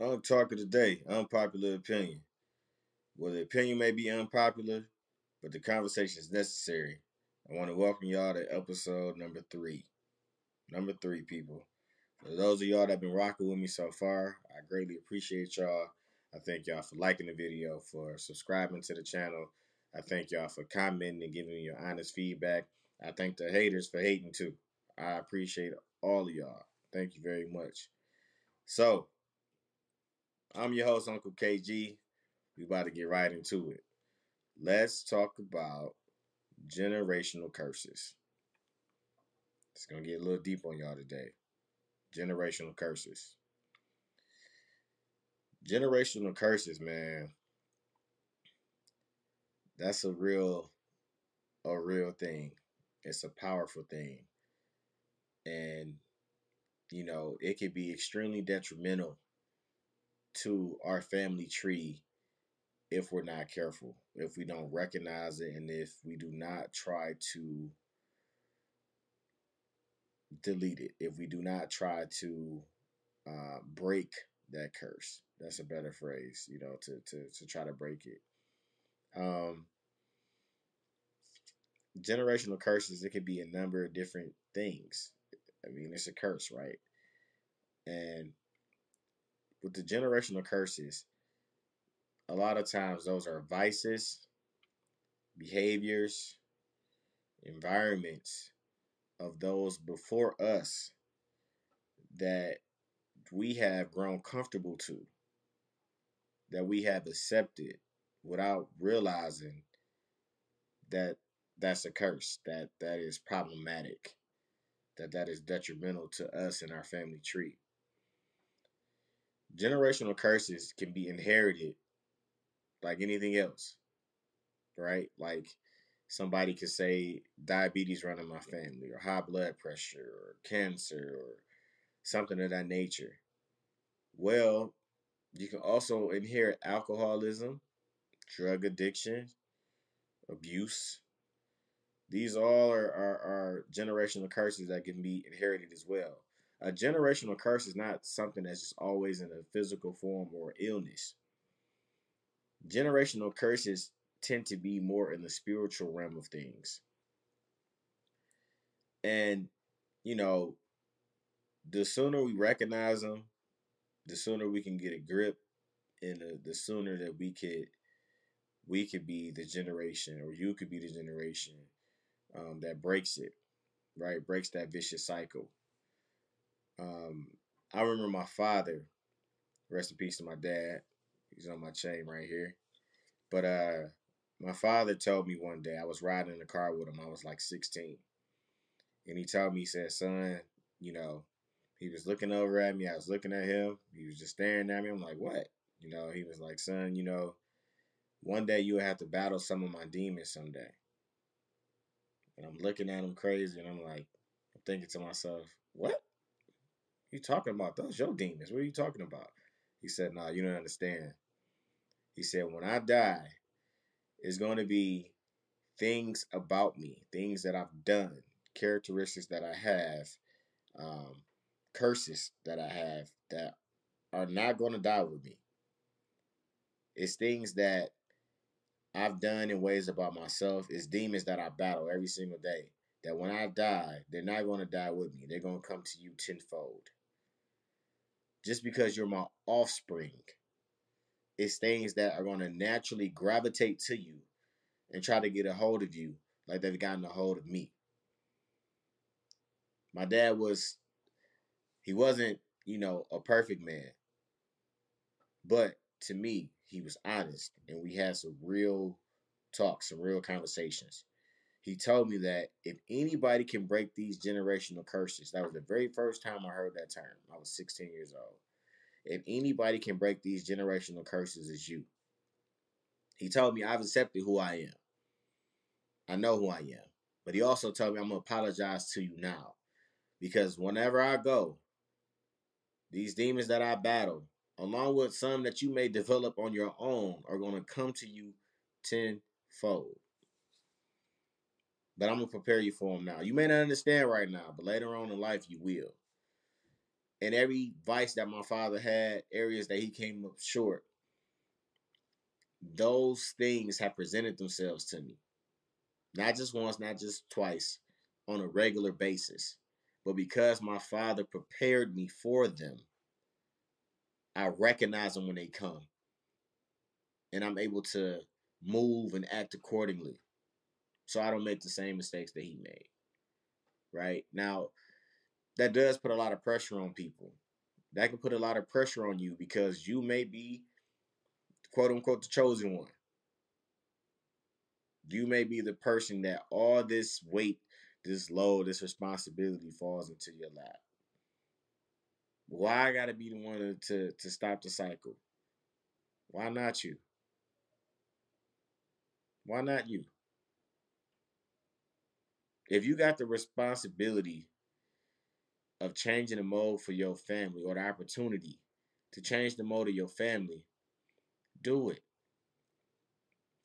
On talk of the day, unpopular opinion. Well, the opinion may be unpopular, but the conversation is necessary. I want to welcome y'all to episode number three. Number three, people. For those of y'all that have been rocking with me so far, I greatly appreciate y'all. I thank y'all for liking the video, for subscribing to the channel. I thank y'all for commenting and giving me your honest feedback. I thank the haters for hating too. I appreciate all of y'all. Thank you very much. So, I'm your host, Unkle KG. We about to get right into it. Let's talk about generational curses. It's gonna get a little deep on y'all today. Generational curses. Generational curses, man. That's a real a real thing. It's a powerful thing. And you know, it could be extremely detrimental to our family tree if we're not careful, if we don't recognize it, and if we do not try to delete it, if we do not try to uh, break that curse. That's a better phrase, you know, to to to try to break it. Um, generational curses, it could be a number of different things. I mean, it's a curse, right? And with the generational curses, a lot of times those are vices, behaviors, environments of those before us that we have grown comfortable to, that we have accepted without realizing that that's a curse, that that is problematic, that that is detrimental to us and our family tree. Generational curses can be inherited like anything else, right? Like somebody could say diabetes running my family, or high blood pressure, or cancer, or something of that nature. Well, you can also inherit alcoholism, drug addiction, abuse. These all are, are, are generational curses that can be inherited as well. A generational curse is not something that's just always in a physical form or illness. Generational curses tend to be more in the spiritual realm of things. And, you know, the sooner we recognize them, the sooner we can get a grip and the, the sooner that we could we could be the generation or you could be the generation um, that breaks it right breaks that vicious cycle um, i remember my father rest in peace to my dad he's on my chain right here but uh my father told me one day i was riding in the car with him i was like 16 and he told me he said son you know he was looking over at me i was looking at him he was just staring at me i'm like what you know, he was like, son, you know, one day you'll have to battle some of my demons someday. And I'm looking at him crazy and I'm like, I'm thinking to myself, what? You talking about those your demons? What are you talking about? He said, nah, you don't understand. He said, When I die, it's going to be things about me, things that I've done, characteristics that I have, um, curses that I have that are not going to die with me. It's things that I've done in ways about myself. It's demons that I battle every single day. That when I die, they're not going to die with me. They're going to come to you tenfold. Just because you're my offspring, it's things that are going to naturally gravitate to you and try to get a hold of you like they've gotten a hold of me. My dad was, he wasn't, you know, a perfect man. But to me, he was honest and we had some real talks, some real conversations. He told me that if anybody can break these generational curses, that was the very first time I heard that term. I was 16 years old. If anybody can break these generational curses, it's you. He told me I've accepted who I am. I know who I am. But he also told me I'm going to apologize to you now. Because whenever I go, these demons that I battle, along with some that you may develop on your own, are going to come to you tenfold. But I'm to prepare you for them now. You may not understand right now, but later on in life, you will. and every vice that my father had, areas that he came up short, those things have presented themselves to me. Not just once, not just twice, on a regular basis. But because my father prepared me for them, I recognize them when they come. And I'm able to move and act accordingly. So I don't make the same mistakes that he made. Right? Now, that does put a lot of pressure on people. That can put a lot of pressure on you because you may be, quote unquote, the chosen one. You may be the person that all this weight, this load, this responsibility falls into your lap. Why I gotta be the one to, to stop the cycle? Why not you? Why not you? If you got the responsibility of changing the mode for your family or the opportunity to change the mode of your family, do it.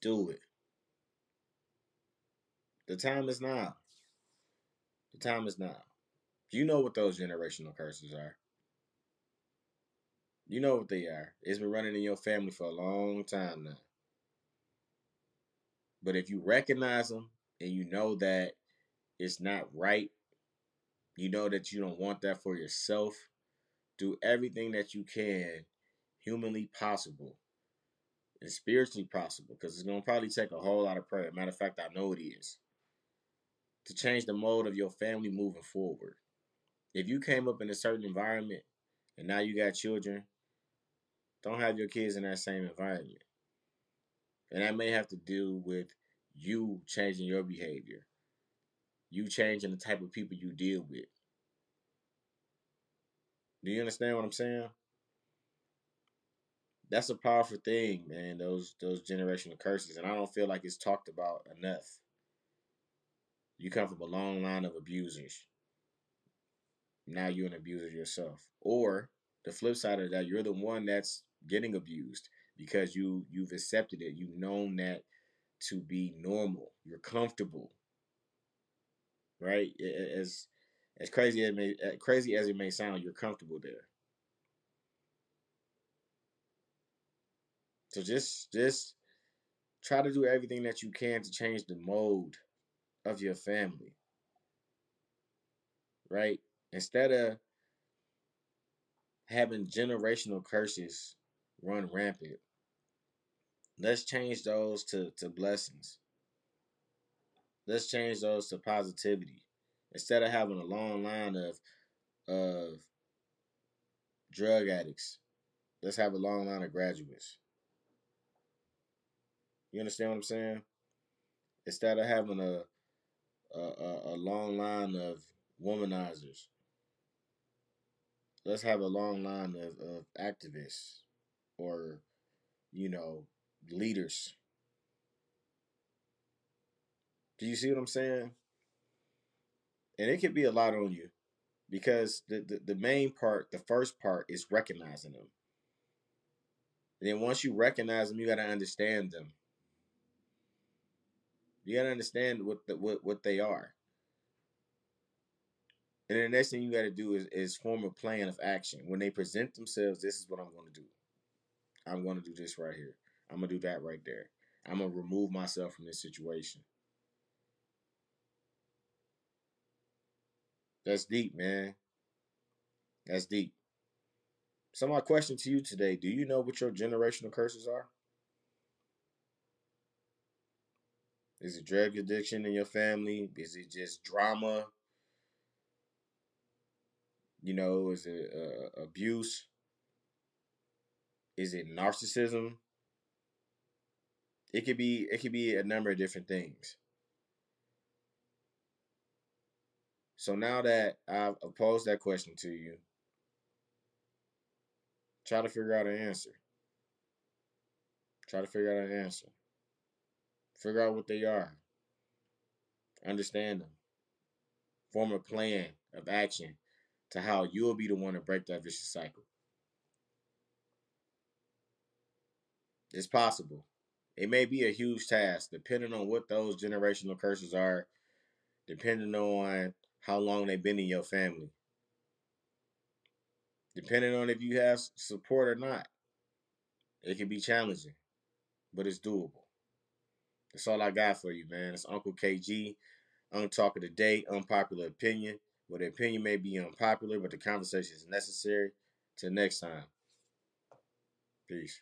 Do it. The time is now. The time is now. You know what those generational curses are. You know what they are. It's been running in your family for a long time now. But if you recognize them and you know that it's not right, you know that you don't want that for yourself, do everything that you can humanly possible and spiritually possible because it's going to probably take a whole lot of prayer. Matter of fact, I know it is to change the mode of your family moving forward. If you came up in a certain environment and now you got children, don't have your kids in that same environment. And that may have to do with you changing your behavior, you changing the type of people you deal with. Do you understand what I'm saying? That's a powerful thing, man. Those those generational curses, and I don't feel like it's talked about enough. You come from a long line of abusers. Now you're an abuser yourself. Or the flip side of that, you're the one that's getting abused because you you've accepted it. You've known that to be normal. You're comfortable. Right? As as crazy as may crazy as it may sound, you're comfortable there. So just just try to do everything that you can to change the mode of your family. Right? Instead of having generational curses run rampant, let's change those to, to blessings. Let's change those to positivity. Instead of having a long line of of drug addicts, let's have a long line of graduates. You understand what I'm saying? Instead of having a a, a, long line of womanizers. Let's have a long line of, of activists or, you know, leaders. Do you see what I'm saying? And it could be a lot on you because the, the, the main part, the first part, is recognizing them. And then once you recognize them, you got to understand them. You gotta understand what the, what what they are. And the next thing you got to do is, is form a plan of action. When they present themselves, this is what I'm going to do. I'm going to do this right here. I'm going to do that right there. I'm going to remove myself from this situation. That's deep, man. That's deep. So, my question to you today do you know what your generational curses are? Is it drug addiction in your family? Is it just drama? You know, is it uh, abuse? Is it narcissism? It could be it could be a number of different things. So now that I've posed that question to you, try to figure out an answer. Try to figure out an answer. Figure out what they are. Understand them. Form a plan of action to how you'll be the one to break that vicious cycle. It's possible. It may be a huge task, depending on what those generational curses are, depending on how long they've been in your family. depending on if you have support or not. It can be challenging, but it's doable. That's all I got for you, man. It's Unkle KG. Untalk of the day, unpopular opinion. Well, the opinion may be unpopular, but the conversation is necessary. Till next time. Peace.